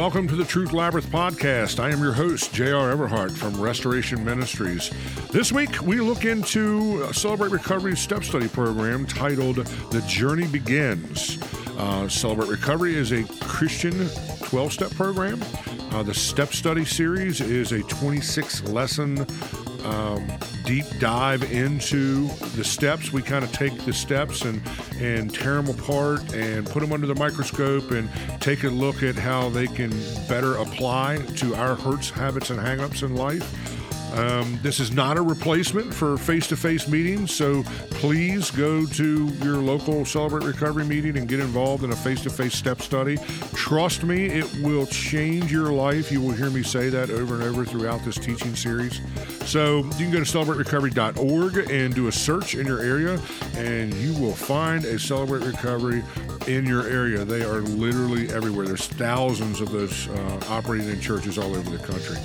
welcome to the Truth Labyrinth podcast. I am your host, J.R. Everhart from Restoration Ministries. This week, we look into Celebrate Recovery step study program titled The Journey Begins. Uh, Celebrate Recovery is a Christian 12 step program. Uh, the step study series is a 26 lesson um, deep dive into the steps. We kind of take the steps and and tear them apart and put them under the microscope and take a look at how they can better apply to our hurts, habits, and hangups in life. Um, this is not a replacement for face to face meetings, so please go to your local Celebrate Recovery meeting and get involved in a face to face step study. Trust me, it will change your life. You will hear me say that over and over throughout this teaching series. So you can go to celebraterecovery.org and do a search in your area, and you will find a Celebrate Recovery in your area. They are literally everywhere. There's thousands of those uh, operating in churches all over the country.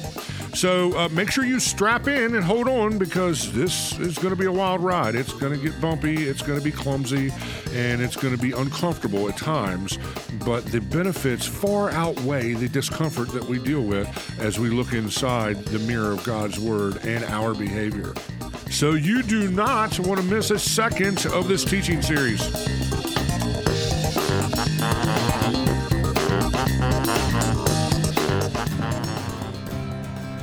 So uh, make sure you strap in and hold on because this is going to be a wild ride. It's going to get bumpy, it's going to be clumsy, and it's going to be uncomfortable at times. But the benefits far outweigh the discomfort that we deal with as we look inside the mirror of God's Word and our behavior. So you do not want to miss a second of this teaching series.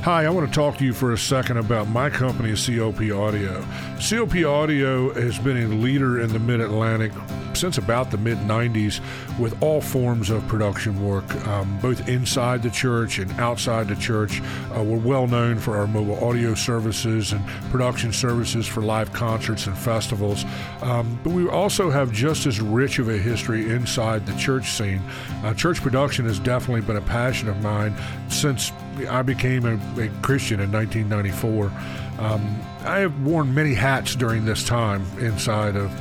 Hi, I want to talk to you for a second about my company, COP Audio. COP Audio has been a leader in the Mid Atlantic since about the mid 90s with all forms of production work, um, both inside the church and outside the church. Uh, we're well known for our mobile audio services and production services for live concerts and festivals. Um, but we also have just as rich of a history inside the church scene. Uh, church production has definitely been a passion of mine since I became a, a Christian in 1994. Um, I have worn many hats during this time inside of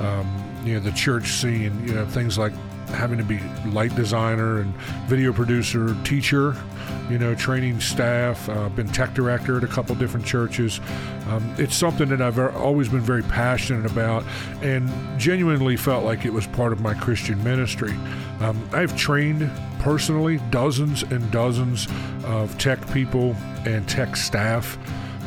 um, you know the church scene. You know things like having to be light designer and video producer, teacher, you know, training staff, uh, been tech director at a couple different churches. Um, it's something that I've always been very passionate about and genuinely felt like it was part of my Christian ministry. Um, I've trained personally dozens and dozens of tech people and tech staff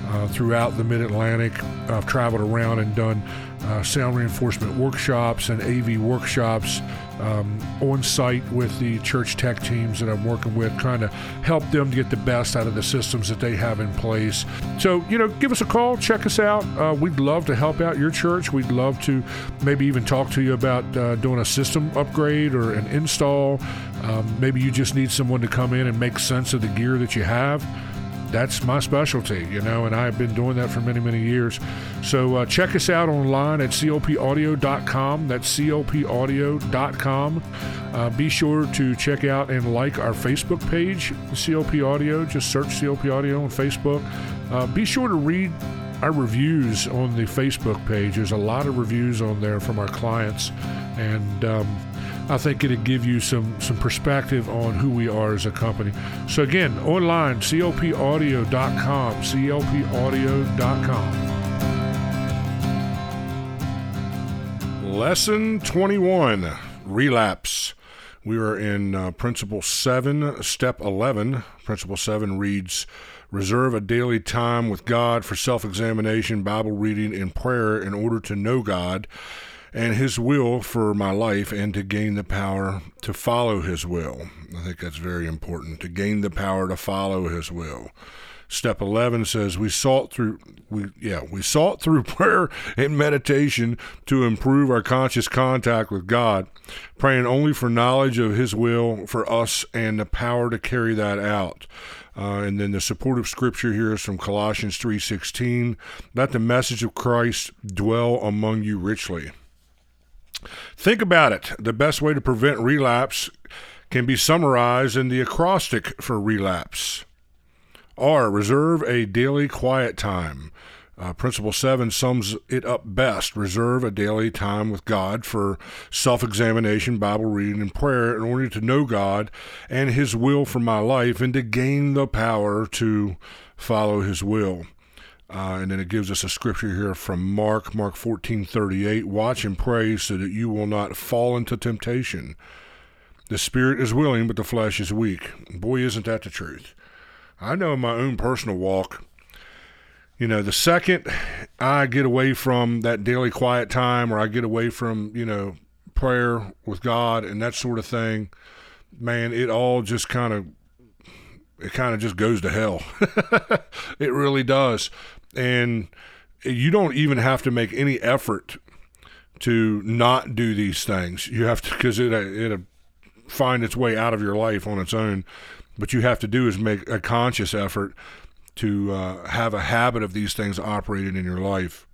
uh, throughout the Mid Atlantic. I've traveled around and done uh, sound reinforcement workshops and AV workshops um, on site with the church tech teams that I'm working with, trying to help them to get the best out of the systems that they have in place. So, you know, give us a call, check us out. Uh, we'd love to help out your church. We'd love to maybe even talk to you about uh, doing a system upgrade or an install. Um, maybe you just need someone to come in and make sense of the gear that you have that's my specialty, you know, and I've been doing that for many, many years. So uh, check us out online at copaudio.com. That's copaudio.com. Uh, be sure to check out and like our Facebook page, COP Audio. Just search COP Audio on Facebook. Uh, be sure to read our reviews on the Facebook page. There's a lot of reviews on there from our clients, and um, I think it'll give you some some perspective on who we are as a company. So again, online, copaudio.com, copaudio.com. Lesson 21, relapse. We are in uh, Principle 7, Step 11. Principle 7 reads, Reserve a daily time with God for self examination, Bible reading, and prayer in order to know God and His will for my life and to gain the power to follow His will. I think that's very important to gain the power to follow His will. Step 11 says we sought through we yeah, we sought through prayer and meditation to improve our conscious contact with God, praying only for knowledge of his will for us and the power to carry that out. Uh, and then the supportive scripture here is from Colossians 3:16, let the message of Christ dwell among you richly. Think about it. The best way to prevent relapse can be summarized in the acrostic for relapse. R. Reserve a daily quiet time. Uh, principle 7 sums it up best. Reserve a daily time with God for self examination, Bible reading, and prayer in order to know God and His will for my life and to gain the power to follow His will. Uh, and then it gives us a scripture here from Mark, Mark 14 38. Watch and pray so that you will not fall into temptation. The spirit is willing, but the flesh is weak. Boy, isn't that the truth. I know in my own personal walk, you know, the second I get away from that daily quiet time or I get away from, you know, prayer with God and that sort of thing, man, it all just kind of it kind of just goes to hell. it really does. And you don't even have to make any effort to not do these things. You have to because it it find its way out of your life on its own. But you have to do is make a conscious effort to uh, have a habit of these things operating in your life.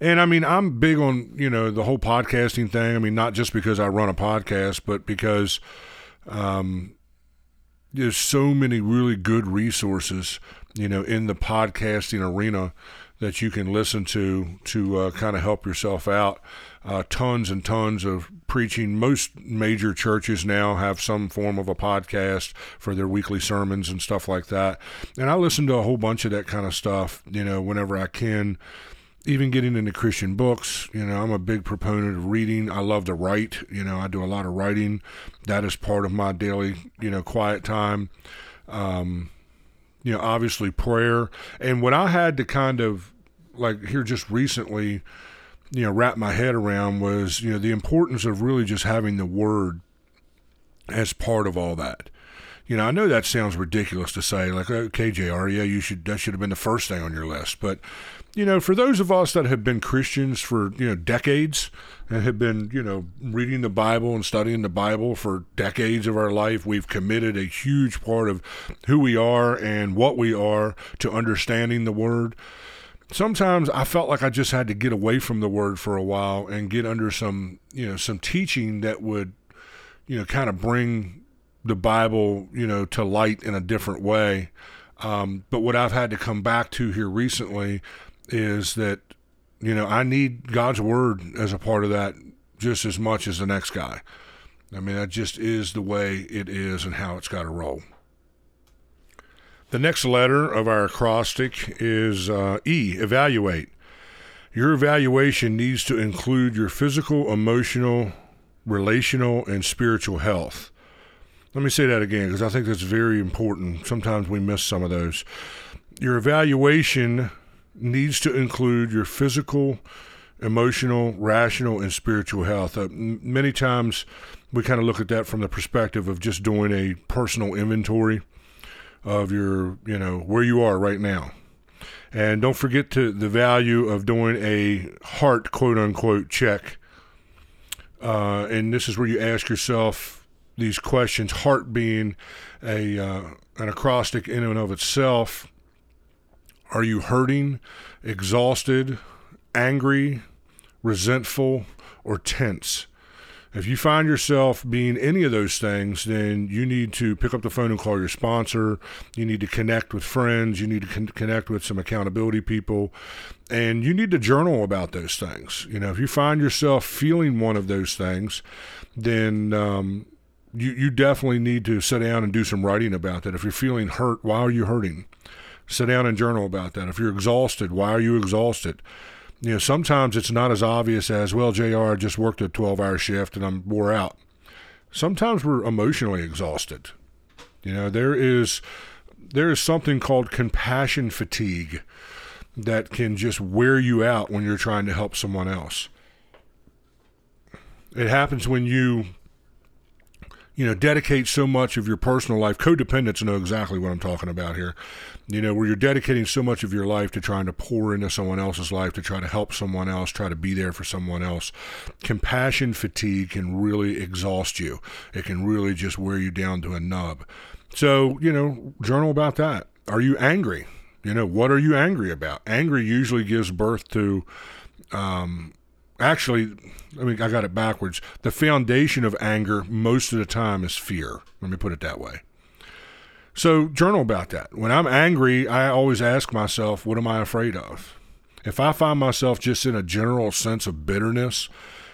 And I mean, I'm big on you know the whole podcasting thing. I mean, not just because I run a podcast, but because um, there's so many really good resources, you know, in the podcasting arena that you can listen to to uh, kind of help yourself out. Uh, tons and tons of preaching. Most major churches now have some form of a podcast for their weekly sermons and stuff like that. And I listen to a whole bunch of that kind of stuff, you know, whenever I can. Even getting into Christian books, you know, I'm a big proponent of reading. I love to write, you know, I do a lot of writing. That is part of my daily, you know, quiet time. Um, you know, obviously prayer. And what I had to kind of like here just recently, you know, wrap my head around was, you know, the importance of really just having the word as part of all that. You know, I know that sounds ridiculous to say, like, oh, okay, JR, yeah, you should that should have been the first thing on your list. But, you know, for those of us that have been Christians for, you know, decades and have been, you know, reading the Bible and studying the Bible for decades of our life, we've committed a huge part of who we are and what we are to understanding the word sometimes I felt like I just had to get away from the word for a while and get under some, you know, some teaching that would, you know, kind of bring the Bible, you know, to light in a different way. Um, but what I've had to come back to here recently is that, you know, I need God's word as a part of that just as much as the next guy. I mean, that just is the way it is and how it's got to roll. The next letter of our acrostic is uh, E, evaluate. Your evaluation needs to include your physical, emotional, relational, and spiritual health. Let me say that again because I think that's very important. Sometimes we miss some of those. Your evaluation needs to include your physical, emotional, rational, and spiritual health. Uh, many times we kind of look at that from the perspective of just doing a personal inventory of your, you know, where you are right now. And don't forget to the value of doing a heart quote unquote check. Uh, and this is where you ask yourself these questions. Heart being a uh, an acrostic in and of itself. Are you hurting, exhausted, angry, resentful, or tense? If you find yourself being any of those things, then you need to pick up the phone and call your sponsor. You need to connect with friends. You need to con- connect with some accountability people. And you need to journal about those things. You know, if you find yourself feeling one of those things, then um, you, you definitely need to sit down and do some writing about that. If you're feeling hurt, why are you hurting? Sit down and journal about that. If you're exhausted, why are you exhausted? you know, sometimes it's not as obvious as, well, JR, I just worked a 12 hour shift and I'm wore out. Sometimes we're emotionally exhausted. You know, there is there is something called compassion fatigue that can just wear you out when you're trying to help someone else. It happens when you you know, dedicate so much of your personal life. Codependents know exactly what I'm talking about here. You know, where you're dedicating so much of your life to trying to pour into someone else's life, to try to help someone else, try to be there for someone else. Compassion fatigue can really exhaust you. It can really just wear you down to a nub. So, you know, journal about that. Are you angry? You know, what are you angry about? Angry usually gives birth to um, actually, I mean, I got it backwards. The foundation of anger most of the time is fear. Let me put it that way. So, journal about that. When I'm angry, I always ask myself, what am I afraid of? If I find myself just in a general sense of bitterness,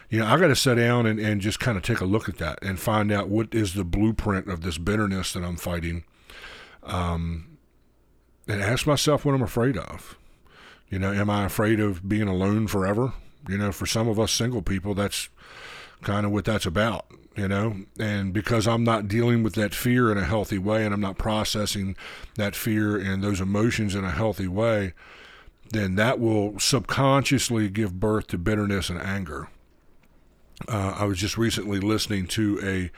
you know, I got to sit down and, and just kind of take a look at that and find out what is the blueprint of this bitterness that I'm fighting. Um, and ask myself what I'm afraid of. You know, am I afraid of being alone forever? You know, for some of us single people, that's kind of what that's about, you know. And because I'm not dealing with that fear in a healthy way and I'm not processing that fear and those emotions in a healthy way, then that will subconsciously give birth to bitterness and anger. Uh, I was just recently listening to a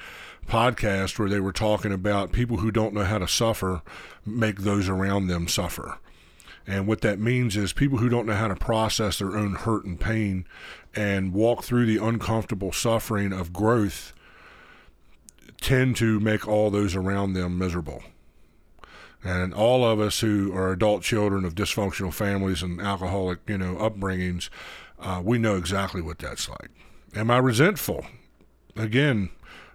podcast where they were talking about people who don't know how to suffer make those around them suffer. And what that means is people who don't know how to process their own hurt and pain and walk through the uncomfortable suffering of growth tend to make all those around them miserable. And all of us who are adult children of dysfunctional families and alcoholic, you know, upbringings, uh, we know exactly what that's like. Am I resentful? Again,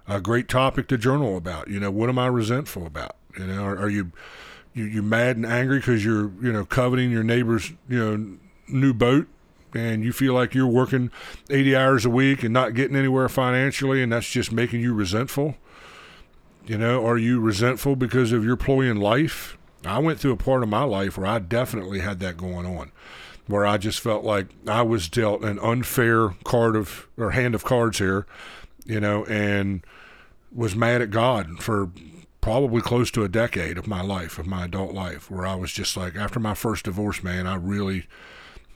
a great topic to journal about. You know, what am I resentful about? You know, are, are you you you mad and angry because you're you know coveting your neighbor's you know new boat and you feel like you're working 80 hours a week and not getting anywhere financially and that's just making you resentful? You know are you resentful because of your ploy in life? I went through a part of my life where i definitely had that going on where i just felt like i was dealt an unfair card of or hand of cards here you know and was mad at god for probably close to a decade of my life, of my adult life, where I was just like, after my first divorce, man, I really,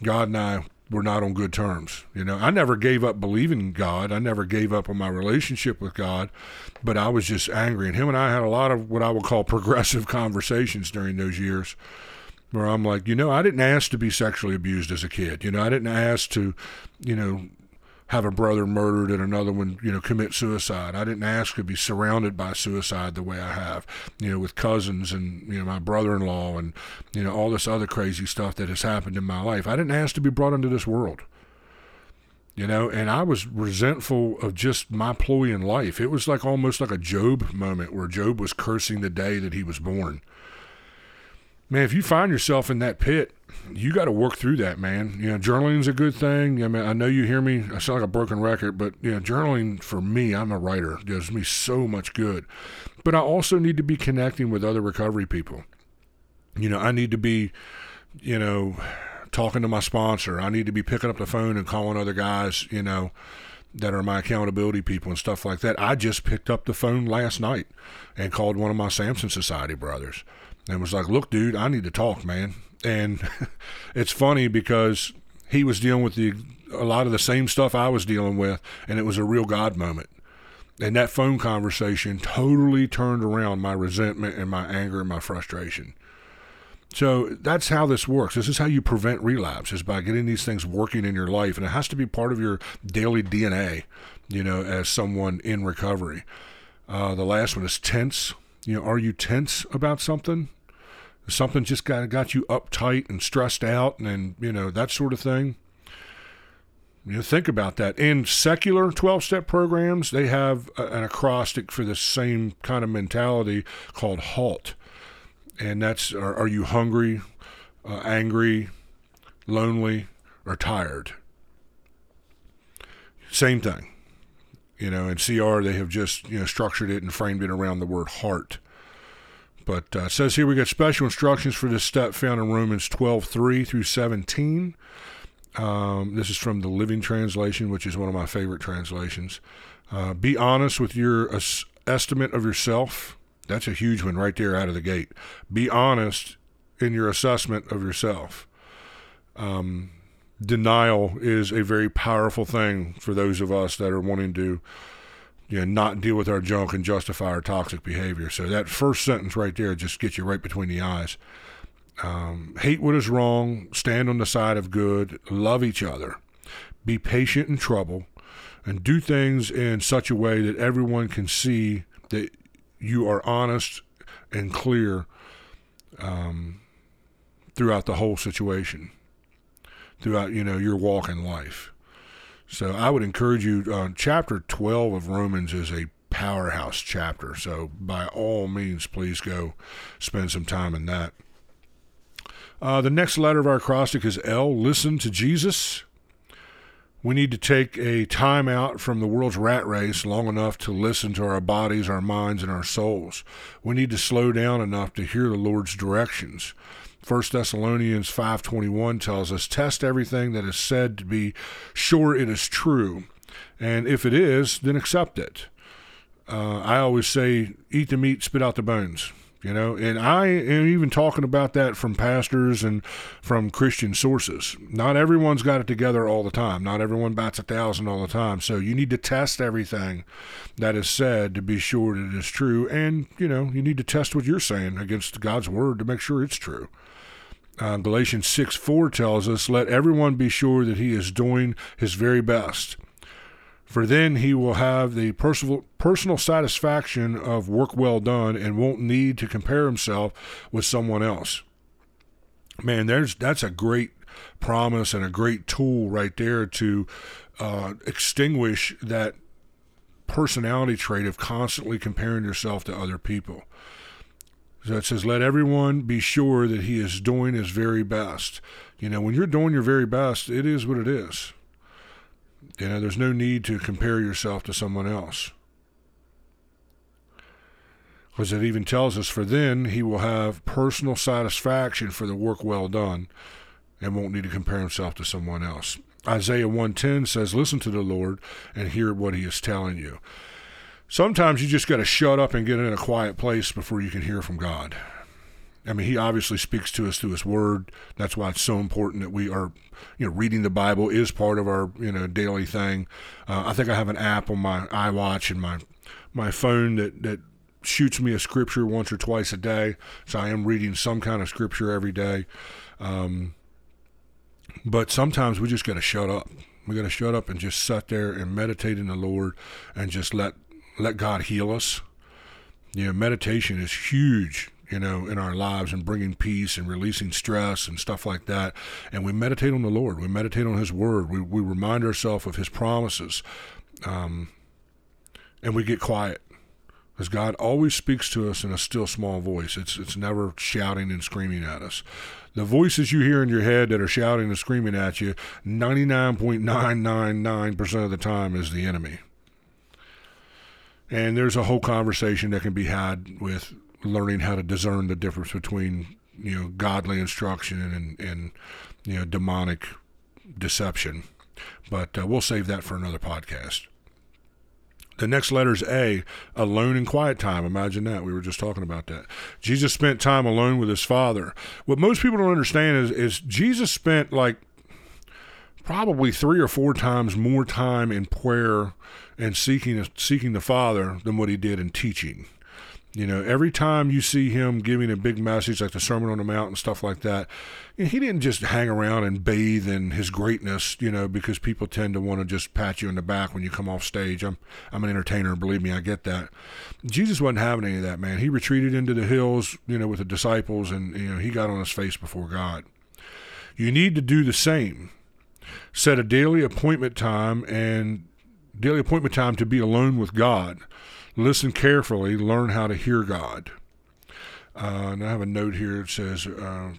God and I were not on good terms. You know, I never gave up believing in God. I never gave up on my relationship with God, but I was just angry. And him and I had a lot of what I would call progressive conversations during those years where I'm like, you know, I didn't ask to be sexually abused as a kid. You know, I didn't ask to, you know, have a brother murdered and another one, you know, commit suicide. I didn't ask to be surrounded by suicide the way I have, you know, with cousins and, you know, my brother in law and, you know, all this other crazy stuff that has happened in my life. I didn't ask to be brought into this world. You know, and I was resentful of just my ploy in life. It was like almost like a Job moment where Job was cursing the day that he was born. Man, if you find yourself in that pit, you got to work through that, man. You know, journaling's a good thing. I mean, I know you hear me. I sound like a broken record, but you know, journaling for me, I'm a writer, does me so much good. But I also need to be connecting with other recovery people. You know, I need to be, you know, talking to my sponsor. I need to be picking up the phone and calling other guys. You know, that are my accountability people and stuff like that. I just picked up the phone last night and called one of my Samson Society brothers and was like, "Look, dude, I need to talk, man." and it's funny because he was dealing with the a lot of the same stuff I was dealing with, and it was a real God moment. And that phone conversation totally turned around my resentment and my anger and my frustration. So that's how this works. This is how you prevent relapse is by getting these things working in your life, and it has to be part of your daily DNA. You know, as someone in recovery. Uh, the last one is tense. You know, are you tense about something? Something just got got you uptight and stressed out and you know that sort of thing you know, think about that. In secular 12 step programs, they have a, an acrostic for the same kind of mentality called HALT. And that's are, are you hungry, uh, angry, lonely, or tired? Same thing. You know, in CR, they have just, you know, structured it and framed it around the word heart. But uh, it says here we got special instructions for this step found in Romans 12, 3 through 17. Um, this is from the Living Translation, which is one of my favorite translations. Uh, be honest with your es- estimate of yourself. That's a huge one right there out of the gate. Be honest in your assessment of yourself. Um, denial is a very powerful thing for those of us that are wanting to you know, not deal with our junk and justify our toxic behavior. So that first sentence right there just gets you right between the eyes. Um, hate what is wrong, stand on the side of good, love each other, be patient in trouble, and do things in such a way that everyone can see that you are honest and clear um, throughout the whole situation, throughout you know your walk in life. So I would encourage you. Uh, chapter 12 of Romans is a powerhouse chapter. So by all means, please go spend some time in that. Uh, the next letter of our acrostic is L. Listen to Jesus. We need to take a time out from the world's rat race long enough to listen to our bodies, our minds, and our souls. We need to slow down enough to hear the Lord's directions. 1 Thessalonians 5:21 tells us test everything that is said to be sure it is true And if it is, then accept it. Uh, I always say, eat the meat, spit out the bones you know and i am even talking about that from pastors and from christian sources. Not everyone's got it together all the time. Not everyone bats a thousand all the time. So you need to test everything that is said to be sure that it is true and you know you need to test what you're saying against god's word to make sure it's true uh, galatians 6 4 tells us let everyone be sure that he is doing his very best for then he will have the personal personal satisfaction of work well done and won't need to compare himself with someone else. Man, there's that's a great promise and a great tool right there to uh, extinguish that personality trait of constantly comparing yourself to other people. So it says, let everyone be sure that he is doing his very best. You know, when you're doing your very best, it is what it is. You know, there's no need to compare yourself to someone else. Because it even tells us, for then he will have personal satisfaction for the work well done and won't need to compare himself to someone else. Isaiah 110 says, Listen to the Lord and hear what he is telling you. Sometimes you just got to shut up and get in a quiet place before you can hear from God. I mean, he obviously speaks to us through his word. That's why it's so important that we are, you know, reading the Bible is part of our, you know, daily thing. Uh, I think I have an app on my iWatch and my my phone that that shoots me a scripture once or twice a day. So I am reading some kind of scripture every day. Um, but sometimes we just got to shut up. We got to shut up and just sit there and meditate in the Lord and just let let God heal us. You know, meditation is huge you know, in our lives and bringing peace and releasing stress and stuff like that. And we meditate on the Lord. We meditate on His Word. We, we remind ourselves of His promises. Um, and we get quiet. Because God always speaks to us in a still small voice. It's, it's never shouting and screaming at us. The voices you hear in your head that are shouting and screaming at you, 99.999% of the time is the enemy. And there's a whole conversation that can be had with learning how to discern the difference between you know godly instruction and and you know demonic deception. But uh, we'll save that for another podcast. The next letter is A, alone in quiet time. Imagine that. We were just talking about that. Jesus spent time alone with his Father. What most people don't understand is, is Jesus spent like probably three or four times more time in prayer and seeking seeking the Father than what he did in teaching. You know, every time you see him giving a big message like the Sermon on the Mount and stuff like that, he didn't just hang around and bathe in his greatness, you know, because people tend to want to just pat you in the back when you come off stage. I'm I'm an entertainer, believe me, I get that. Jesus wasn't having any of that, man. He retreated into the hills, you know, with the disciples and you know, he got on his face before God. You need to do the same. Set a daily appointment time and daily appointment time to be alone with God listen carefully, learn how to hear God. Uh, and I have a note here that says, uh,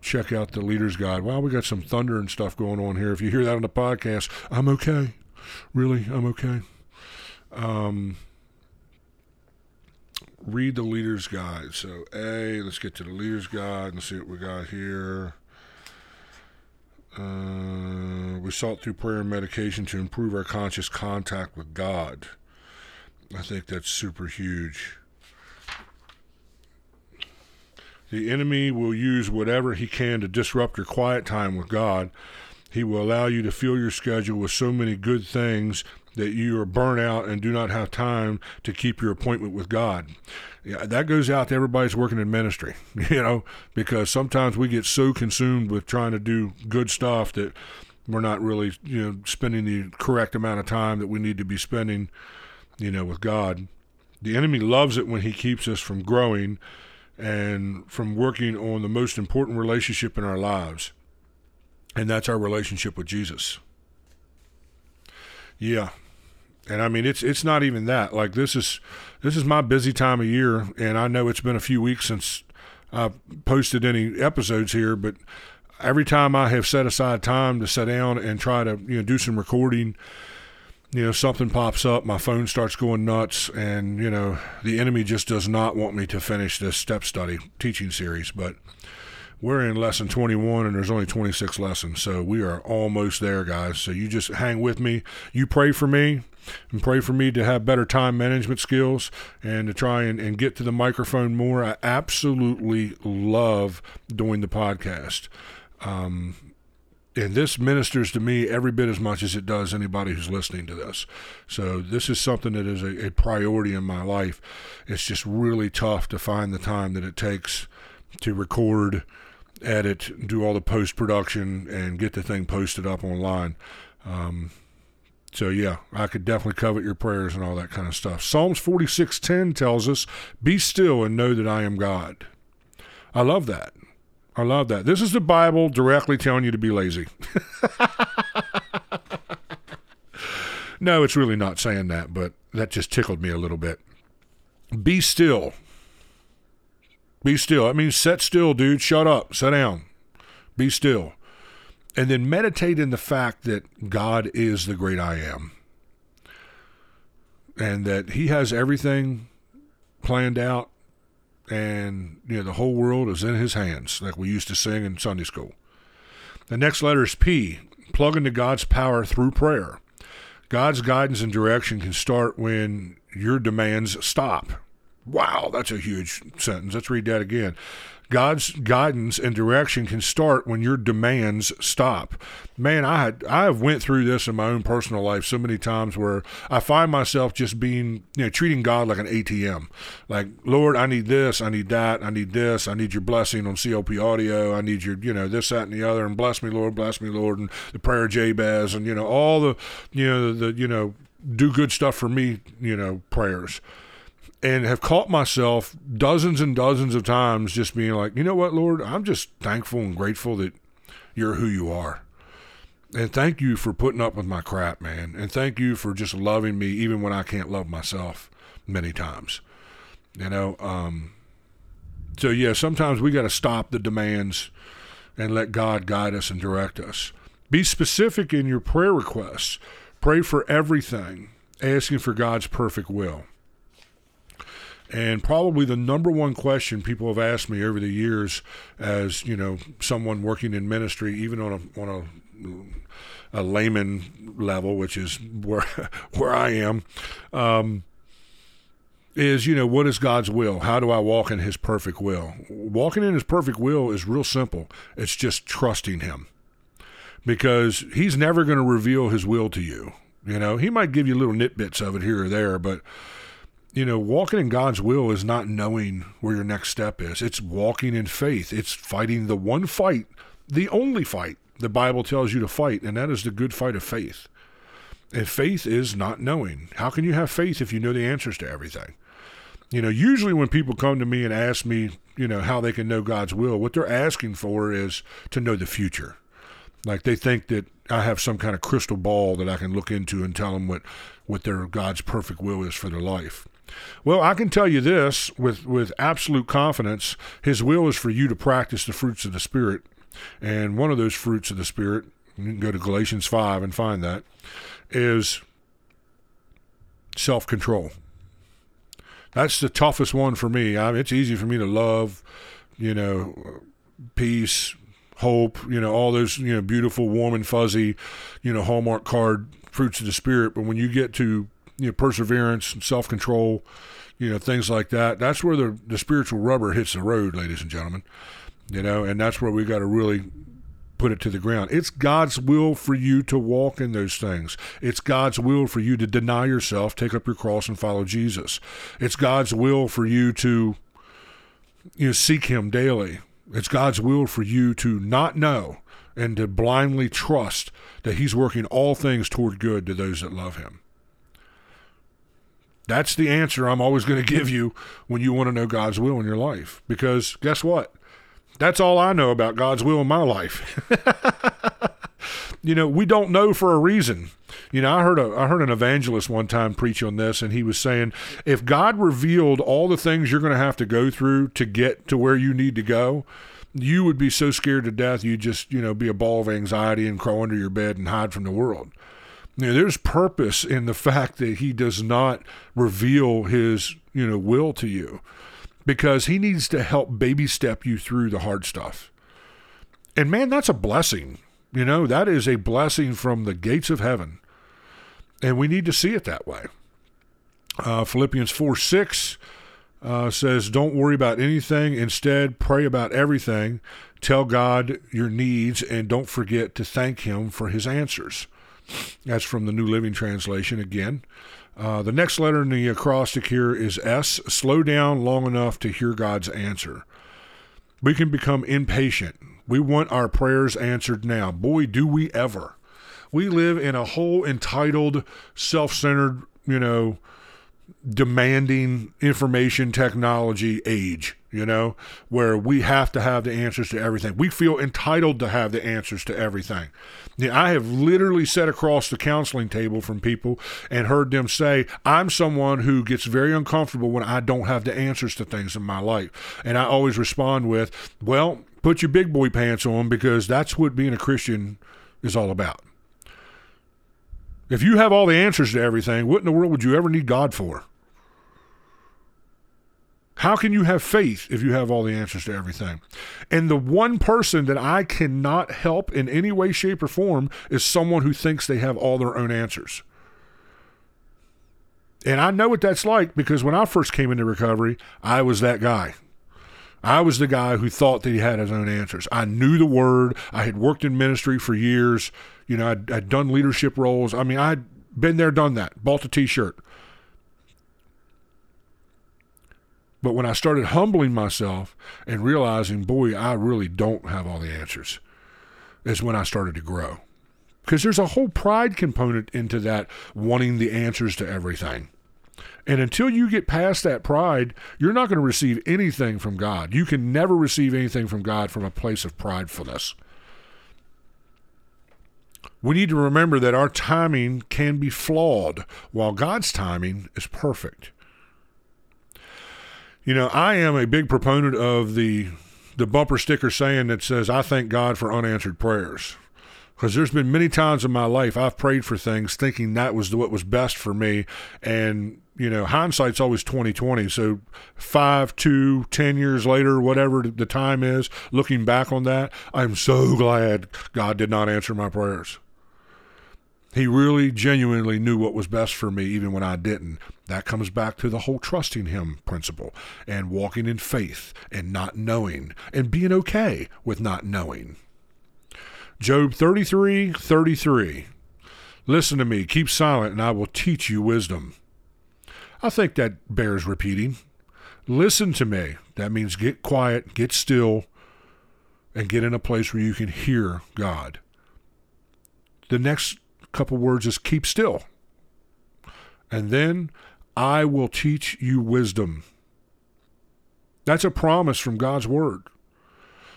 check out the Leader's Guide. Wow, we got some thunder and stuff going on here. If you hear that on the podcast, I'm okay. Really, I'm okay. Um, read the Leader's Guide. So, A, let's get to the Leader's Guide and see what we got here. Uh, we sought through prayer and medication to improve our conscious contact with God. I think that's super huge. The enemy will use whatever he can to disrupt your quiet time with God. He will allow you to fill your schedule with so many good things that you are burnt out and do not have time to keep your appointment with God. Yeah, that goes out to everybody's working in ministry, you know, because sometimes we get so consumed with trying to do good stuff that we're not really, you know, spending the correct amount of time that we need to be spending you know, with God. The enemy loves it when he keeps us from growing and from working on the most important relationship in our lives, and that's our relationship with Jesus. Yeah. And I mean it's it's not even that. Like this is this is my busy time of year and I know it's been a few weeks since I posted any episodes here, but every time I have set aside time to sit down and try to, you know, do some recording you know, something pops up, my phone starts going nuts, and, you know, the enemy just does not want me to finish this step study teaching series. But we're in lesson 21 and there's only 26 lessons. So we are almost there, guys. So you just hang with me. You pray for me and pray for me to have better time management skills and to try and, and get to the microphone more. I absolutely love doing the podcast. Um, and this ministers to me every bit as much as it does anybody who's listening to this. So this is something that is a, a priority in my life. It's just really tough to find the time that it takes to record, edit, do all the post production, and get the thing posted up online. Um, so yeah, I could definitely covet your prayers and all that kind of stuff. Psalms 46:10 tells us, "Be still and know that I am God." I love that. I love that. This is the Bible directly telling you to be lazy. no, it's really not saying that, but that just tickled me a little bit. Be still. Be still. I mean, sit still, dude. Shut up. Sit down. Be still. And then meditate in the fact that God is the great I am. And that He has everything planned out and you know the whole world is in his hands, like we used to sing in Sunday school. The next letter is P. Plug into God's power through prayer. God's guidance and direction can start when your demands stop. Wow, that's a huge sentence. Let's read that again. God's guidance and direction can start when your demands stop. Man, I had I have went through this in my own personal life so many times where I find myself just being, you know, treating God like an ATM. Like, Lord, I need this, I need that, I need this, I need your blessing on COP audio, I need your, you know, this, that, and the other, and bless me, Lord, bless me, Lord, and the prayer of Jabez, and you know, all the, you know, the, you know, do good stuff for me, you know, prayers and have caught myself dozens and dozens of times just being like, you know what, Lord, I'm just thankful and grateful that you're who you are. And thank you for putting up with my crap, man. And thank you for just loving me even when I can't love myself many times. You know, um, so yeah, sometimes we got to stop the demands and let God guide us and direct us. Be specific in your prayer requests. Pray for everything, asking for God's perfect will. And probably the number one question people have asked me over the years, as you know, someone working in ministry, even on a on a, a layman level, which is where where I am, um, is you know what is God's will? How do I walk in His perfect will? Walking in His perfect will is real simple. It's just trusting Him, because He's never going to reveal His will to you. You know, He might give you little nitbits of it here or there, but you know, walking in God's will is not knowing where your next step is. It's walking in faith. It's fighting the one fight, the only fight the Bible tells you to fight, and that is the good fight of faith. And faith is not knowing. How can you have faith if you know the answers to everything? You know, usually when people come to me and ask me, you know, how they can know God's will, what they're asking for is to know the future. Like they think that I have some kind of crystal ball that I can look into and tell them what, what their God's perfect will is for their life. Well, I can tell you this with, with absolute confidence His will is for you to practice the fruits of the Spirit. And one of those fruits of the Spirit, you can go to Galatians 5 and find that, is self control. That's the toughest one for me. I mean, it's easy for me to love, you know, peace, hope, you know, all those, you know, beautiful, warm and fuzzy, you know, Hallmark card fruits of the Spirit. But when you get to you know, perseverance and self control, you know, things like that. That's where the, the spiritual rubber hits the road, ladies and gentlemen. You know, and that's where we got to really put it to the ground. It's God's will for you to walk in those things. It's God's will for you to deny yourself, take up your cross, and follow Jesus. It's God's will for you to you know, seek Him daily. It's God's will for you to not know and to blindly trust that He's working all things toward good to those that love Him. That's the answer I'm always going to give you when you want to know God's will in your life. Because guess what? That's all I know about God's will in my life. you know, we don't know for a reason. You know, I heard a I heard an evangelist one time preach on this and he was saying if God revealed all the things you're going to have to go through to get to where you need to go, you would be so scared to death you'd just, you know, be a ball of anxiety and crawl under your bed and hide from the world. Know, there's purpose in the fact that he does not reveal his, you know, will to you because he needs to help baby step you through the hard stuff. And man, that's a blessing. You know, that is a blessing from the gates of heaven. And we need to see it that way. Uh, Philippians 4 6 uh, says, Don't worry about anything. Instead, pray about everything. Tell God your needs and don't forget to thank Him for His answers. That's from the New Living Translation again. Uh, the next letter in the acrostic here is S. Slow down long enough to hear God's answer. We can become impatient. We want our prayers answered now. Boy, do we ever. We live in a whole entitled, self centered, you know, demanding information technology age, you know, where we have to have the answers to everything. We feel entitled to have the answers to everything. Yeah, I have literally sat across the counseling table from people and heard them say, I'm someone who gets very uncomfortable when I don't have the answers to things in my life. And I always respond with, well, put your big boy pants on because that's what being a Christian is all about. If you have all the answers to everything, what in the world would you ever need God for? How can you have faith if you have all the answers to everything? And the one person that I cannot help in any way, shape, or form is someone who thinks they have all their own answers. And I know what that's like because when I first came into recovery, I was that guy. I was the guy who thought that he had his own answers. I knew the word. I had worked in ministry for years. You know, I'd, I'd done leadership roles. I mean, I'd been there, done that, bought a t shirt. But when I started humbling myself and realizing, boy, I really don't have all the answers, is when I started to grow. Because there's a whole pride component into that wanting the answers to everything. And until you get past that pride, you're not going to receive anything from God. You can never receive anything from God from a place of pridefulness. We need to remember that our timing can be flawed, while God's timing is perfect. You know, I am a big proponent of the the bumper sticker saying that says, I thank God for unanswered prayers. Because there's been many times in my life I've prayed for things thinking that was what was best for me. And, you know, hindsight's always 2020. So five, two, ten years later, whatever the time is, looking back on that, I'm so glad God did not answer my prayers. He really genuinely knew what was best for me even when I didn't. That comes back to the whole trusting Him principle and walking in faith and not knowing and being okay with not knowing. Job 33 33. Listen to me, keep silent, and I will teach you wisdom. I think that bears repeating. Listen to me. That means get quiet, get still, and get in a place where you can hear God. The next couple words is keep still. And then I will teach you wisdom. That's a promise from God's word.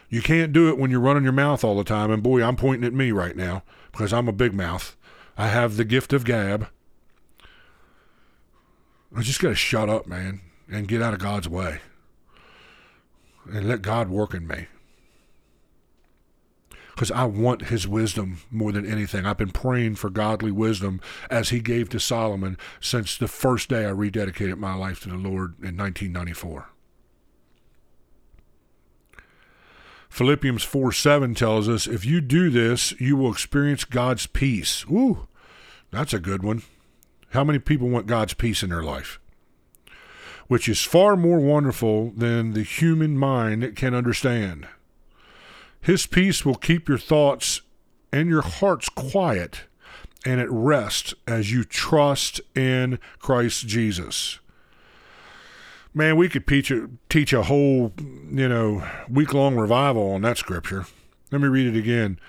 You can't do it when you're running your mouth all the time. And boy, I'm pointing at me right now because I'm a big mouth. I have the gift of gab. I just got to shut up, man, and get out of God's way and let God work in me because I want his wisdom more than anything. I've been praying for godly wisdom as he gave to Solomon since the first day I rededicated my life to the Lord in 1994. Philippians 4 7 tells us, if you do this, you will experience God's peace. Ooh, that's a good one. How many people want God's peace in their life? Which is far more wonderful than the human mind can understand. His peace will keep your thoughts and your hearts quiet and at rest as you trust in Christ Jesus. Man, we could teach a, teach a whole, you know, week long revival on that scripture. Let me read it again.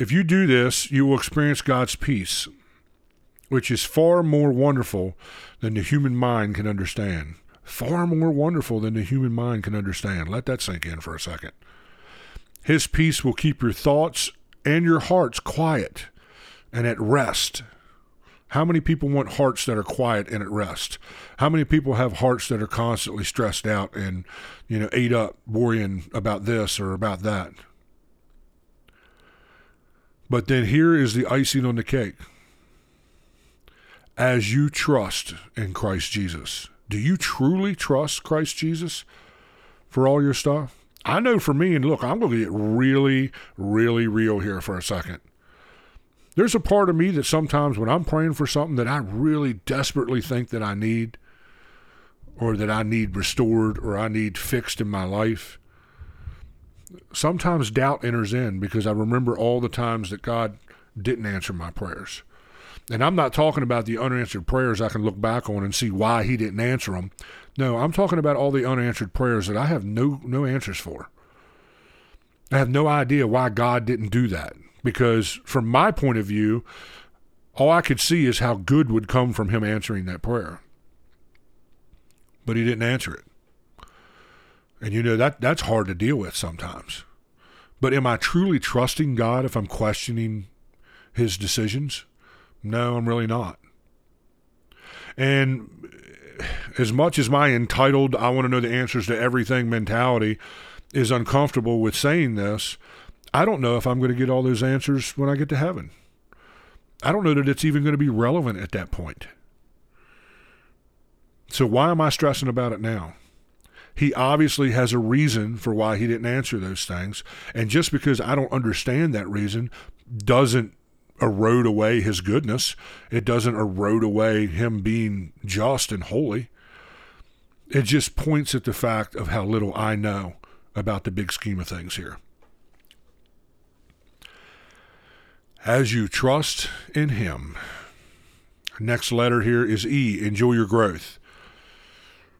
If you do this, you will experience God's peace, which is far more wonderful than the human mind can understand. Far more wonderful than the human mind can understand. Let that sink in for a second. His peace will keep your thoughts and your hearts quiet and at rest. How many people want hearts that are quiet and at rest? How many people have hearts that are constantly stressed out and, you know, ate up worrying about this or about that? But then here is the icing on the cake. As you trust in Christ Jesus, do you truly trust Christ Jesus for all your stuff? I know for me, and look, I'm going to get really, really real here for a second. There's a part of me that sometimes when I'm praying for something that I really desperately think that I need, or that I need restored, or I need fixed in my life, sometimes doubt enters in because I remember all the times that God didn't answer my prayers. And I'm not talking about the unanswered prayers I can look back on and see why he didn't answer them. No, I'm talking about all the unanswered prayers that I have no no answers for. I have no idea why God didn't do that because from my point of view, all I could see is how good would come from him answering that prayer. But he didn't answer it. And you know that that's hard to deal with sometimes. But am I truly trusting God if I'm questioning his decisions? No, I'm really not. And as much as my entitled, I want to know the answers to everything mentality is uncomfortable with saying this, I don't know if I'm going to get all those answers when I get to heaven. I don't know that it's even going to be relevant at that point. So why am I stressing about it now? He obviously has a reason for why he didn't answer those things. And just because I don't understand that reason doesn't erode away his goodness. It doesn't erode away him being just and holy. It just points at the fact of how little I know about the big scheme of things here. As you trust in him. Next letter here is E. Enjoy your growth.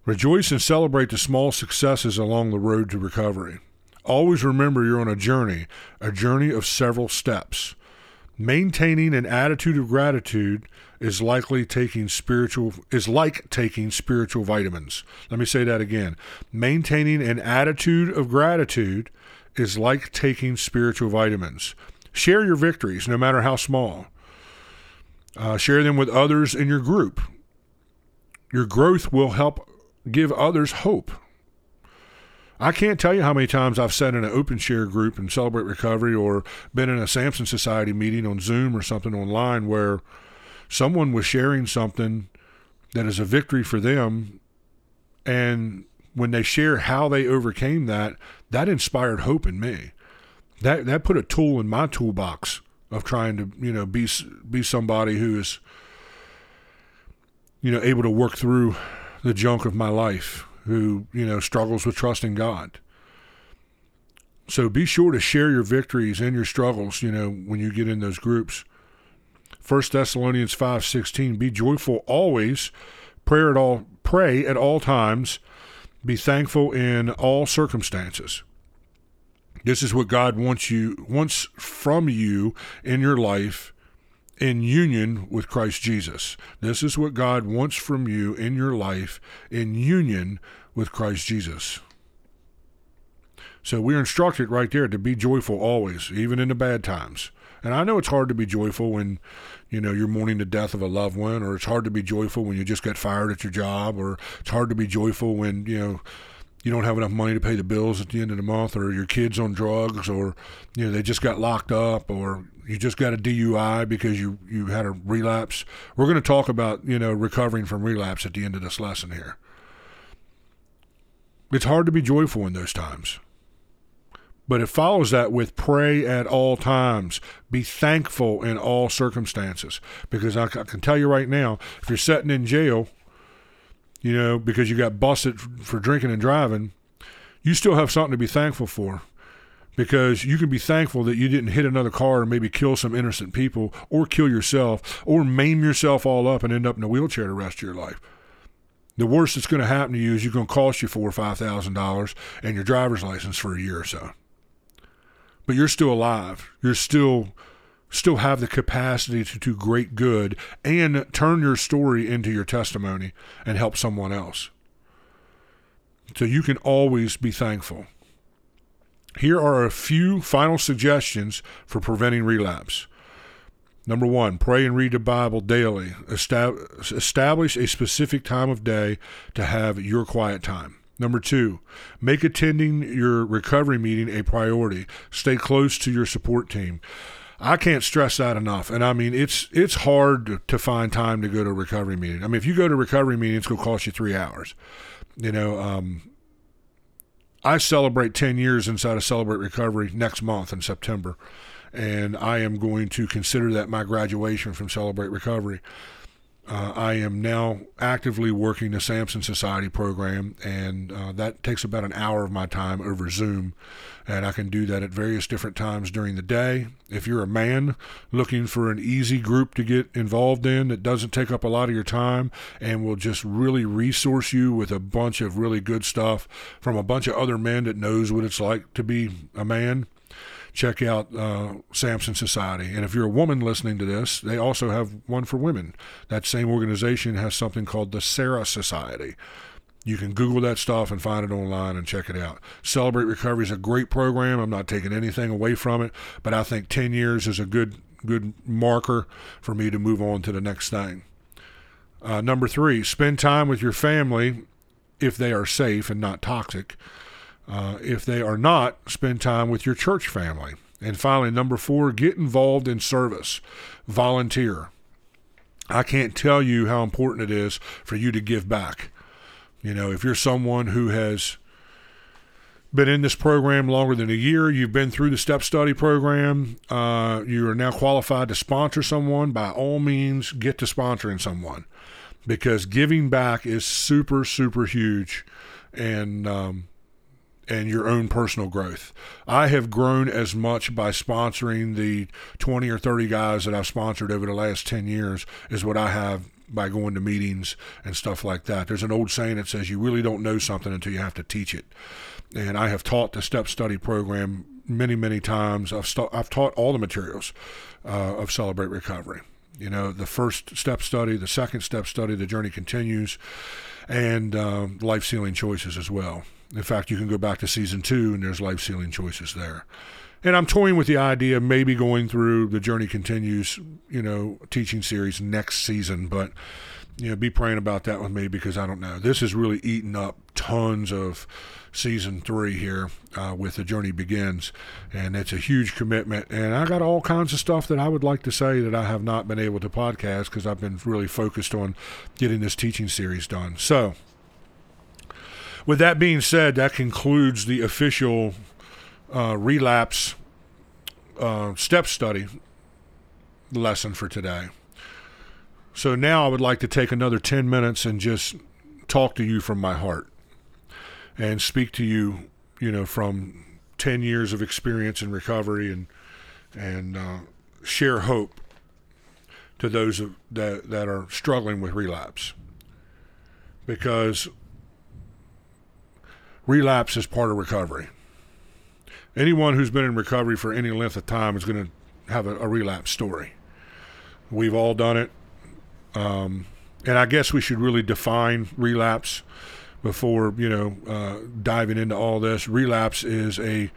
Rejoice and celebrate the small successes along the road to recovery. Always remember you're on a journey, a journey of several steps. Maintaining an attitude of gratitude is likely taking spiritual is like taking spiritual vitamins. Let me say that again. Maintaining an attitude of gratitude is like taking spiritual vitamins. Share your victories, no matter how small. Uh, share them with others in your group. Your growth will help give others hope. I can't tell you how many times I've sat in an open share group and celebrate recovery or been in a Samson Society meeting on Zoom or something online where someone was sharing something that is a victory for them. And when they share how they overcame that, that inspired hope in me. That, that put a tool in my toolbox of trying to, you know, be, be somebody who is, you know, able to work through the junk of my life who, you know, struggles with trusting God. So be sure to share your victories and your struggles, you know, when you get in those groups. 1 Thessalonians 5:16 Be joyful always, pray at all pray at all times, be thankful in all circumstances. This is what God wants you wants from you in your life in union with Christ Jesus. This is what God wants from you in your life in union with Christ Jesus. So we're instructed right there to be joyful always, even in the bad times. And I know it's hard to be joyful when, you know, you're mourning the death of a loved one, or it's hard to be joyful when you just got fired at your job, or it's hard to be joyful when, you know, you don't have enough money to pay the bills at the end of the month, or your kids on drugs, or you know they just got locked up, or you just got a DUI because you you had a relapse. We're going to talk about you know recovering from relapse at the end of this lesson here. It's hard to be joyful in those times. But it follows that with pray at all times. Be thankful in all circumstances. Because I, I can tell you right now, if you're sitting in jail you know, because you got busted for drinking and driving, you still have something to be thankful for. Because you can be thankful that you didn't hit another car and maybe kill some innocent people or kill yourself or maim yourself all up and end up in a wheelchair the rest of your life. The worst that's going to happen to you is you're going to cost you four or five thousand dollars and your driver's license for a year or so. But you're still alive. You're still still have the capacity to do great good and turn your story into your testimony and help someone else. So you can always be thankful. Here are a few final suggestions for preventing relapse. Number one, pray and read the Bible daily. Establish a specific time of day to have your quiet time. Number two, make attending your recovery meeting a priority. Stay close to your support team. I can't stress that enough. And I mean, it's it's hard to find time to go to a recovery meeting. I mean, if you go to a recovery meeting, it's going to cost you three hours. You know, um, I celebrate 10 years inside of Celebrate Recovery next month in September. And I am going to consider that my graduation from Celebrate Recovery. Uh, I am now actively working the Samson Society program, and uh, that takes about an hour of my time over Zoom. And I can do that at various different times during the day. If you're a man looking for an easy group to get involved in that doesn't take up a lot of your time and will just really resource you with a bunch of really good stuff from a bunch of other men that knows what it's like to be a man, check out uh, Samson Society. And if you're a woman listening to this, they also have one for women. That same organization has something called the Sarah Society. You can Google that stuff and find it online and check it out. Celebrate Recovery is a great program. I'm not taking anything away from it, but I think 10 years is a good good marker for me to move on to the next thing. Uh, number three, spend time with your family if they are safe and not toxic. Uh, if they are not, spend time with your church family. And finally, number four, get involved in service, volunteer. I can't tell you how important it is for you to give back. You know, if you're someone who has been in this program longer than a year, you've been through the step study program, uh, you are now qualified to sponsor someone, by all means, get to sponsoring someone because giving back is super, super huge. And, um, and your own personal growth. I have grown as much by sponsoring the 20 or 30 guys that I've sponsored over the last 10 years as what I have by going to meetings and stuff like that. There's an old saying that says you really don't know something until you have to teach it. And I have taught the step study program many, many times. I've, st- I've taught all the materials uh, of Celebrate Recovery. You know, the first step study, the second step study, the journey continues, and um, Life's Healing Choices as well. In fact, you can go back to season two and there's Life's Healing Choices there. And I'm toying with the idea of maybe going through the Journey Continues, you know, teaching series next season, but you know, be praying about that with me because I don't know. This is really eating up tons of season three here uh, with the journey begins, and it's a huge commitment. And I got all kinds of stuff that I would like to say that I have not been able to podcast because I've been really focused on getting this teaching series done. So with that being said, that concludes the official uh, relapse uh, step study lesson for today. So now I would like to take another 10 minutes and just talk to you from my heart and speak to you, you know, from 10 years of experience in recovery and and uh, share hope to those that that are struggling with relapse. Because relapse is part of recovery. Anyone who's been in recovery for any length of time is going to have a, a, relapse story. We've all done it. Um, and I guess we should really define relapse before, you know, uh, diving into all this. Relapse is a,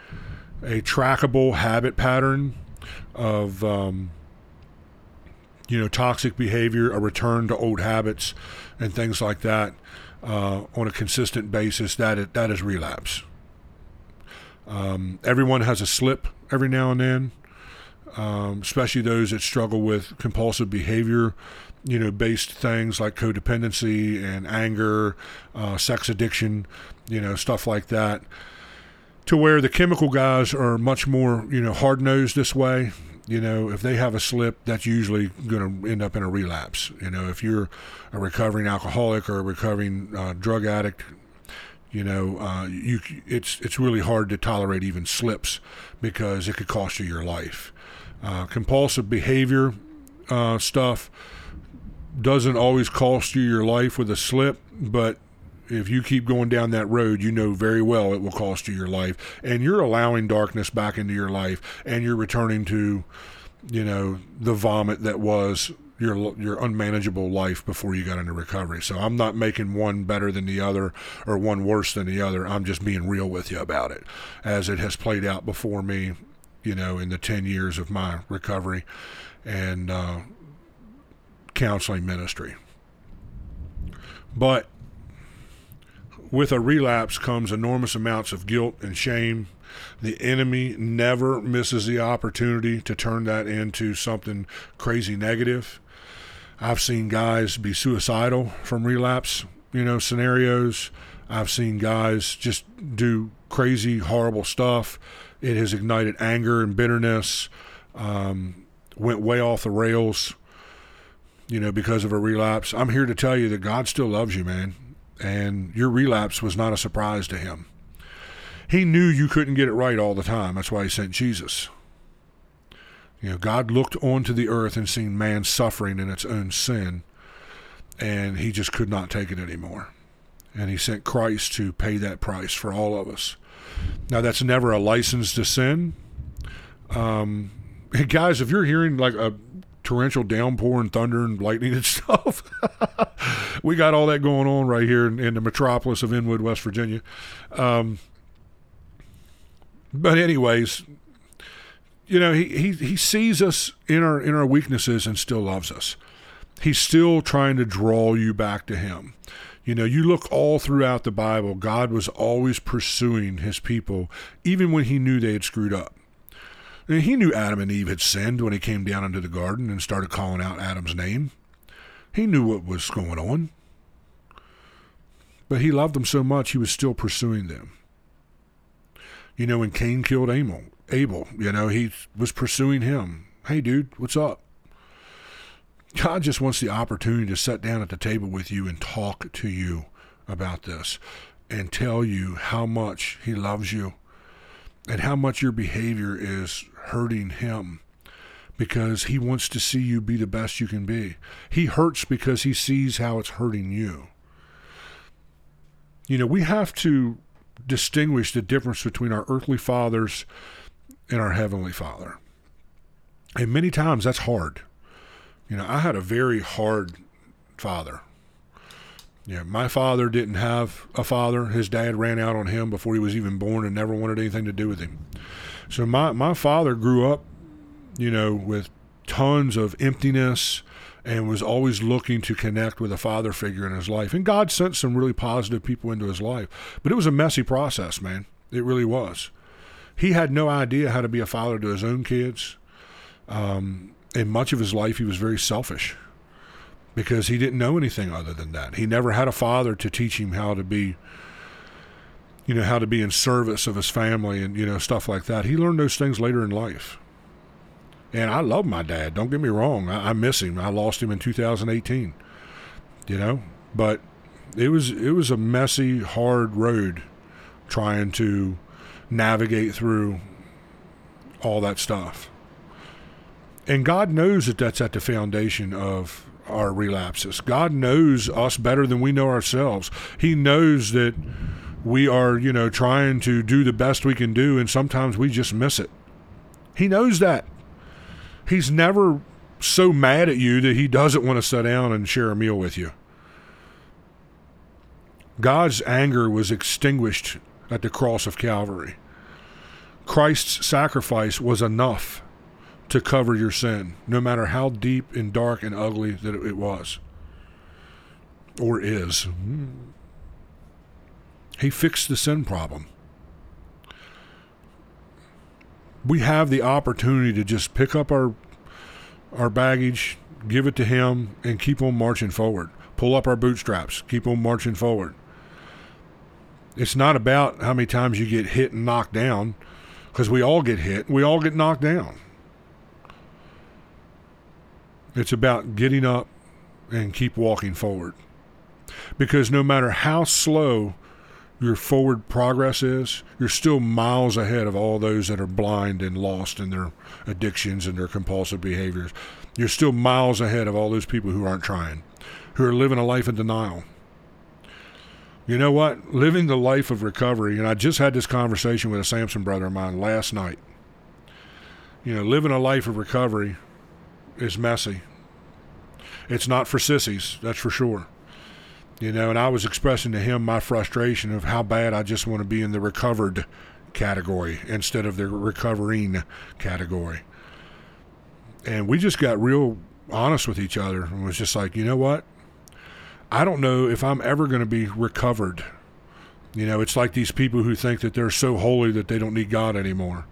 a trackable habit pattern of, um, you know, toxic behavior, a return to old habits, and things like that uh, on a consistent basis, that is, that is relapse. Um, everyone has a slip every now and then, um, especially those that struggle with compulsive behavior, you know, based things like codependency and anger, uh, sex addiction, you know, stuff like that. To where the chemical guys are much more, you know, hard nosed this way. You know, if they have a slip, that's usually going to end up in a relapse. You know, if you're a recovering alcoholic or a recovering uh, drug addict, you know, uh, you it's it's really hard to tolerate even slips because it could cost you your life. Uh, compulsive behavior uh, stuff doesn't always cost you your life with a slip, but if you keep going down that road, you know very well it will cost you your life, and you're allowing darkness back into your life, and you're returning to, you know, the vomit that was your your unmanageable life before you got into recovery. So I'm not making one better than the other or one worse than the other. I'm just being real with you about it, as it has played out before me, you know, in the ten years of my recovery and uh, counseling ministry. But with a relapse comes enormous amounts of guilt and shame. The enemy never misses the opportunity to turn that into something crazy negative. I've seen guys be suicidal from relapse, you know, scenarios. I've seen guys just do crazy, horrible stuff. It has ignited anger and bitterness. Um, went way off the rails, you know, because of a relapse. I'm here to tell you that God still loves you, man. And your relapse was not a surprise to him. He knew you couldn't get it right all the time. That's why he sent Jesus. You know, God looked onto the earth and seen man suffering in its own sin, and he just could not take it anymore. And he sent Christ to pay that price for all of us. Now, that's never a license to sin. Um, guys, if you're hearing like a torrential downpour and thunder and lightning and stuff, we got all that going on right here in, in the metropolis of Inwood, West Virginia. Um, but anyways, you know, he, he, he sees us in our in our weaknesses and still loves us. He's still trying to draw you back to him. You know, you look all throughout the Bible, God was always pursuing his people, even when he knew they had screwed up. He knew Adam and Eve had sinned when he came down into the garden and started calling out Adam's name. He knew what was going on. But he loved them so much, he was still pursuing them. You know, when Cain killed Abel, Abel, you know, he was pursuing him. Hey, dude, what's up? God just wants the opportunity to sit down at the table with you and talk to you about this and tell you how much He loves you and how much your behavior is hurting Him because He wants to see you be the best you can be. He hurts because He sees how it's hurting you. You know, we have to distinguish the difference between our earthly fathers and our heavenly Father. And many times that's hard. You know, I had a very hard father. Yeah, my father didn't have a father. His dad ran out on him before he was even born and never wanted anything to do with him. So my, my father grew up, you know, with tons of emptiness and was always looking to connect with a father figure in his life. And God sent some really positive people into his life. But it was a messy process, man. It really was. He had no idea how to be a father to his own kids. Um, in much of his life, he was very selfish because he didn't know anything other than that. He never had a father to teach him how to be, you know, how to be in service of his family and, you know, stuff like that. He learned those things later in life. And I love my dad. Don't get me wrong. I, I miss him. I lost him in 2018, you know, but it was, it was a messy, hard road trying to navigate through all that stuff. And God knows that that's at the foundation of our relapses. God knows us better than we know ourselves. He knows that we are, you know, trying to do the best we can do, and sometimes we just miss it. He knows that. He's never so mad at you that he doesn't want to sit down and share a meal with you. God's anger was extinguished at the cross of Calvary. Christ's sacrifice was enough to cover your sin, no matter how deep and dark and ugly that it was or is. Hmm. He fixed the sin problem. We have the opportunity to just pick up our our baggage, give it to him, and keep on marching forward. Pull up our bootstraps, keep on marching forward. It's not about how many times you get hit and knocked down, because we all get hit, we all get knocked down. It's about getting up and keep walking forward. Because no matter how slow your forward progress is, you're still miles ahead of all those that are blind and lost in their addictions and their compulsive behaviors. You're still miles ahead of all those people who aren't trying, who are living a life of denial. You know what? Living the life of recovery, and I just had this conversation with a Samson brother of mine last night. You know, living a life of recovery is messy. It's not for sissies, that's for sure. You know, and I was expressing to him my frustration of how bad I just want to be in the recovered category instead of the recovering category. And we just got real honest with each other and was just like, you know what? I don't know if I'm ever going to be recovered. You know, it's like these people who think that they're so holy that they don't need God anymore.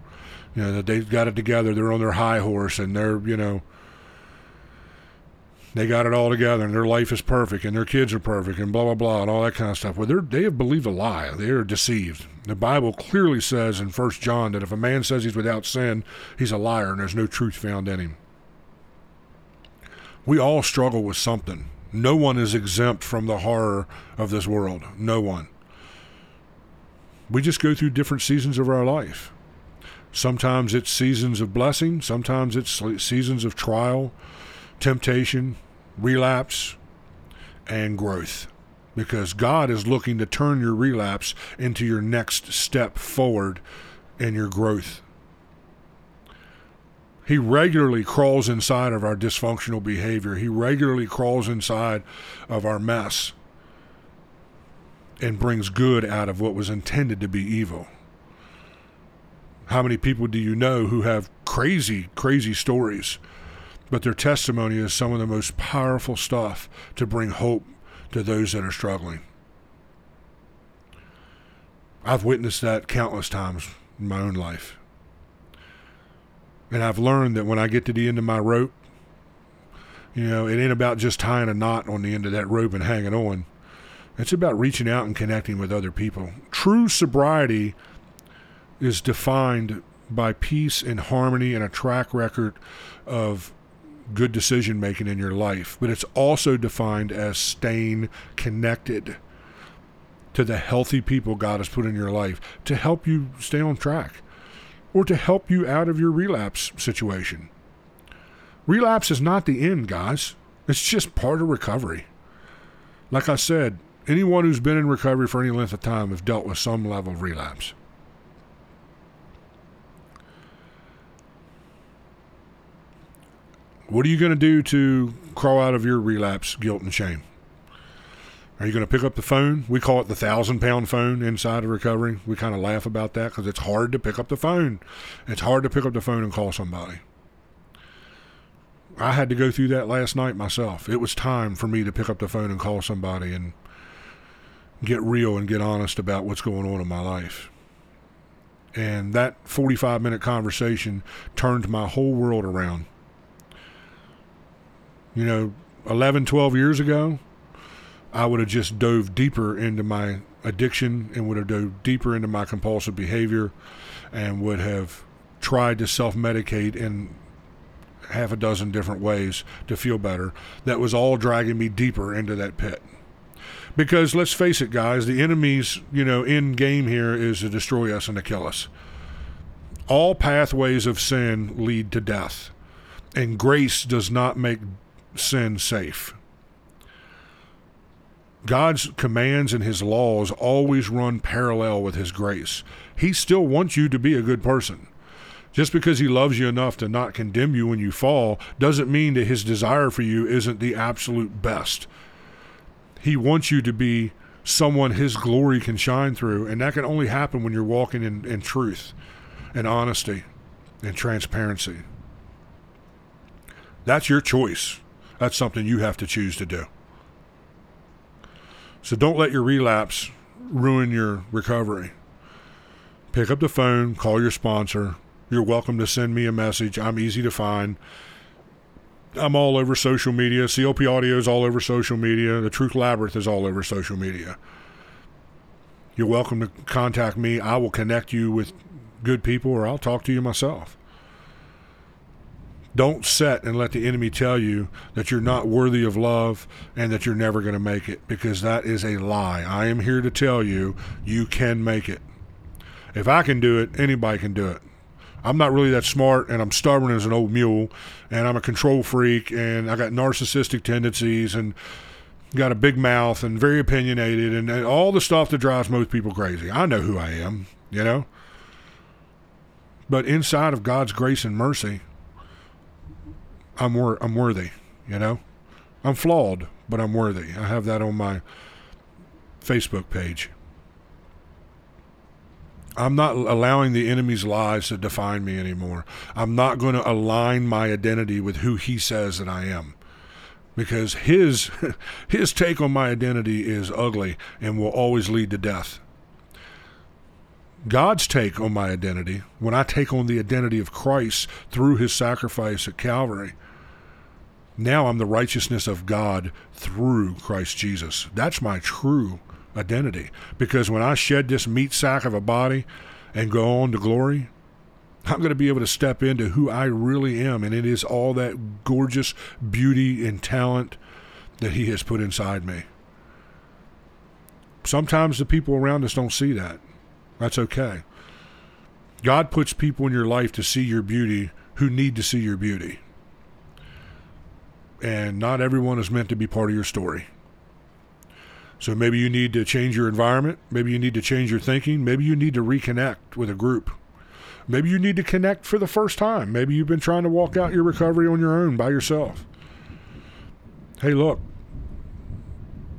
You know, that they've got it together, they're on their high horse and they're, you know, they got it all together and their life is perfect and their kids are perfect and blah blah blah and all that kind of stuff. Well, they have believed a lie. They are deceived. The Bible clearly says in First John that if a man says he's without sin, he's a liar and there's no truth found in him. We all struggle with something. No one is exempt from the horror of this world. No one. We just go through different seasons of our life. Sometimes it's seasons of blessing, sometimes it's seasons of trial, temptation, relapse, and growth. Because God is looking to turn your relapse into your next step forward in your growth. He regularly crawls inside of our dysfunctional behavior. He regularly crawls inside of our mess and brings good out of what was intended to be evil. How many people do you know who have crazy, crazy stories but their testimony is some of the most powerful stuff to bring hope to those that are struggling. I've witnessed that countless times in my own life. And I've learned that when I get to the end of my rope, you know, it ain't about just tying a knot on the end of that rope and hanging on. It's about reaching out and connecting with other people. True sobriety is defined by peace and harmony and a track record of good decision making in your life, but it's also defined as staying connected to the healthy people God has put in your life to help you stay on track or to help you out of your relapse situation. Relapse is not the end, guys. It's just part of recovery. Like I said, anyone who's been in recovery for any length of time has dealt with some level of relapse. What are you going to do to crawl out of your relapse, guilt, and shame? Are you going to pick up the phone? We call it the thousand pound phone inside of recovery. We kind of laugh about that because it's hard to pick up the phone. It's hard to pick up the phone and call somebody. I had to go through that last night myself. It was time for me to pick up the phone and call somebody and get real and get honest about what's going on in my life. And that 45 minute conversation turned my whole world around you know, 11, 12 years ago, I would have just dove deeper into my addiction and would have dove deeper into my compulsive behavior and would have tried to self medicate in half a dozen different ways to feel better. That was all dragging me deeper into that pit. Because let's face it, guys, the enemy's, you know, end game here is to destroy us and to kill us. All pathways of sin lead to death. And grace does not make sin safe. God's commands and his laws always run parallel with his grace. He still wants you to be a good person. Just because he loves you enough to not condemn you when you fall doesn't mean that his desire for you isn't the absolute best. He wants you to be someone his glory can shine through, and that can only happen when you're walking in, in truth and honesty and transparency. That's your choice. That's something you have to choose to do. So don't let your relapse ruin your recovery. Pick up the phone, call your sponsor. You're welcome to send me a message. I'm easy to find. I'm all over social media. COP Audio is all over social media. The Truth Labyrinth is all over social media. You're welcome to contact me. I will connect you with good people or I'll talk to you myself. Don't set and let the enemy tell you that you're not worthy of love and that you're never going to make it because that is a lie. I am here to tell you you can make it. If I can do it, anybody can do it. I'm not really that smart and I'm stubborn as an old mule and I'm a control freak and I got narcissistic tendencies and got a big mouth and very opinionated and, and all the stuff that drives most people crazy. I know who I am, you know? But inside of God's grace and mercy, I'm wor- I'm worthy, you know. I'm flawed, but I'm worthy. I have that on my Facebook page. I'm not allowing the enemy's lies to define me anymore. I'm not going to align my identity with who he says that I am. Because his his take on my identity is ugly and will always lead to death. God's take on my identity, when I take on the identity of Christ through his sacrifice at Calvary, Now I'm the righteousness of God through Christ Jesus. That's my true identity. Because when I shed this meat sack of a body and go on to glory, I'm going to be able to step into who I really am. And it is all that gorgeous beauty and talent that He has put inside me. Sometimes the people around us don't see that. That's okay. God puts people in your life to see your beauty who need to see your beauty. And not everyone is meant to be part of your story. So maybe you need to change your environment. Maybe you need to change your thinking. Maybe you need to reconnect with a group. Maybe you need to connect for the first time. Maybe you've been trying to walk out your recovery on your own by yourself. Hey, look,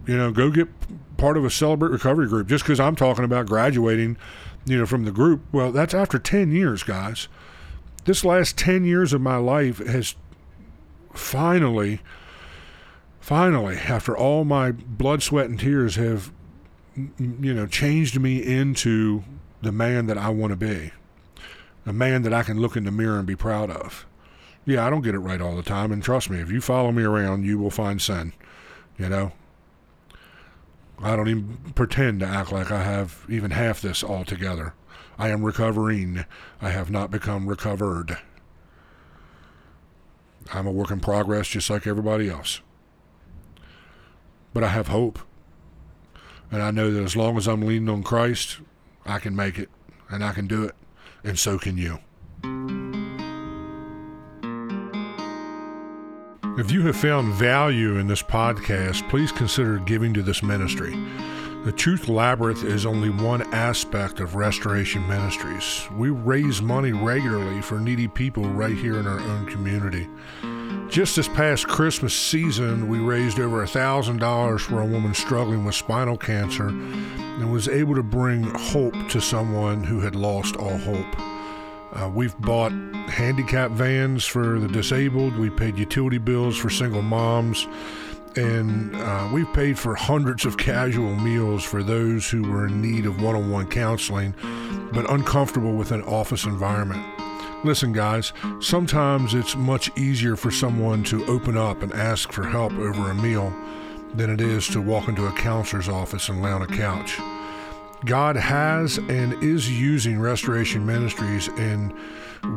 you know, go get part of a celebrate recovery group just because I'm talking about graduating, you know, from the group. Well, that's after 10 years, guys. This last 10 years of my life has finally, finally, after all my blood, sweat, and tears have, you know, changed me into the man that I want to be a man that I can look in the mirror and be proud of. Yeah, I don't get it right all the time, and trust me, if you follow me around, you will find sin. You know, I don't even pretend to act like I have even half this all together. I am recovering. I have not become recovered. I'm a work in progress just like everybody else. But I have hope. And I know that as long as I'm leaning on Christ, I can make it and I can do it and so can you. If you have found value in this podcast, please consider giving to this ministry. The Truth Labyrinth is only one aspect of Restoration Ministries. We raise money regularly for needy people right here in our own community. Just this past Christmas season, we raised over $1,000 for a woman struggling with spinal cancer and was able to bring hope to someone who had lost all hope. Uh, we've bought handicap vans for the disabled, we paid utility bills for single moms, and uh, we've paid for hundreds of casual meals for those who were in need of one on one counseling but uncomfortable with an office environment. Listen, guys, sometimes it's much easier for someone to open up and ask for help over a meal than it is to walk into a counselor's office and lay on a couch. God has and is using Restoration Ministries in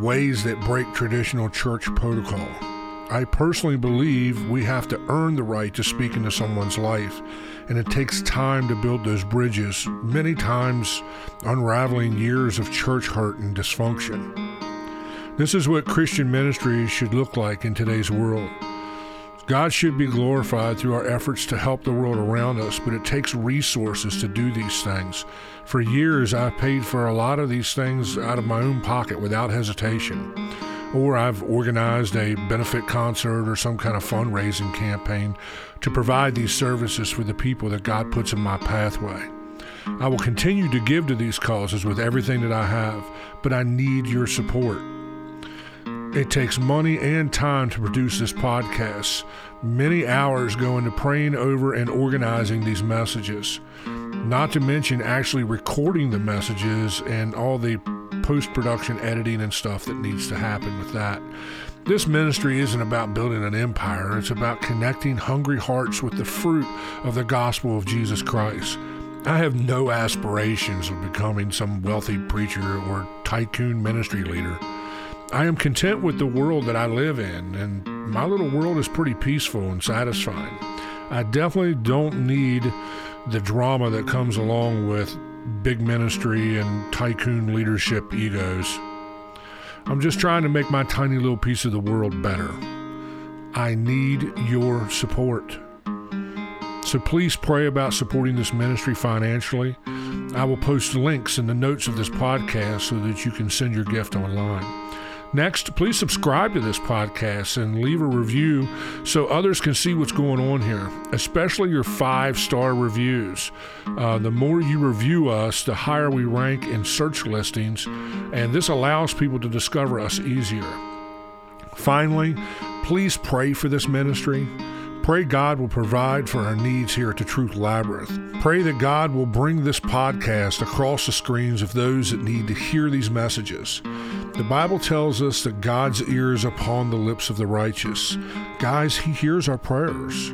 ways that break traditional church protocol. I personally believe we have to earn the right to speak into someone's life, and it takes time to build those bridges, many times unraveling years of church hurt and dysfunction. This is what Christian ministry should look like in today's world. God should be glorified through our efforts to help the world around us, but it takes resources to do these things. For years, I've paid for a lot of these things out of my own pocket without hesitation. Or I've organized a benefit concert or some kind of fundraising campaign to provide these services for the people that God puts in my pathway. I will continue to give to these causes with everything that I have, but I need your support. It takes money and time to produce this podcast. Many hours go into praying over and organizing these messages, not to mention actually recording the messages and all the post production editing and stuff that needs to happen with that. This ministry isn't about building an empire, it's about connecting hungry hearts with the fruit of the gospel of Jesus Christ. I have no aspirations of becoming some wealthy preacher or tycoon ministry leader. I am content with the world that I live in, and my little world is pretty peaceful and satisfying. I definitely don't need the drama that comes along with big ministry and tycoon leadership egos. I'm just trying to make my tiny little piece of the world better. I need your support. So please pray about supporting this ministry financially. I will post links in the notes of this podcast so that you can send your gift online. Next, please subscribe to this podcast and leave a review so others can see what's going on here, especially your five star reviews. Uh, the more you review us, the higher we rank in search listings, and this allows people to discover us easier. Finally, please pray for this ministry Pray God will provide for our needs here at the Truth Labyrinth. Pray that God will bring this podcast across the screens of those that need to hear these messages. The Bible tells us that God's ear is upon the lips of the righteous. Guys, He hears our prayers.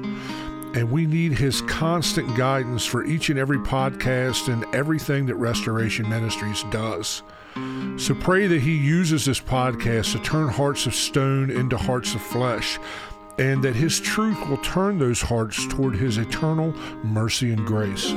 And we need His constant guidance for each and every podcast and everything that Restoration Ministries does. So pray that He uses this podcast to turn hearts of stone into hearts of flesh, and that His truth will turn those hearts toward His eternal mercy and grace.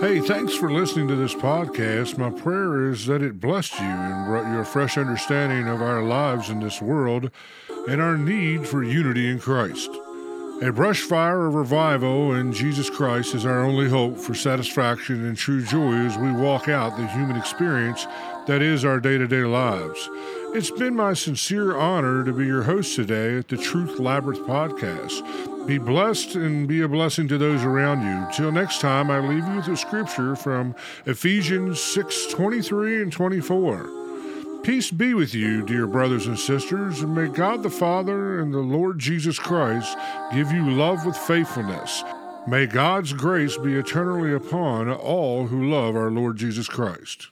Hey, thanks for listening to this podcast. My prayer is that it blessed you and brought you a fresh understanding of our lives in this world and our need for unity in Christ. A brush fire of revival in Jesus Christ is our only hope for satisfaction and true joy as we walk out the human experience that is our day to day lives. It's been my sincere honor to be your host today at the Truth Labyrinth podcast. Be blessed and be a blessing to those around you. Till next time, I leave you with a scripture from Ephesians 6 23 and 24. Peace be with you, dear brothers and sisters, and may God the Father and the Lord Jesus Christ give you love with faithfulness. May God's grace be eternally upon all who love our Lord Jesus Christ.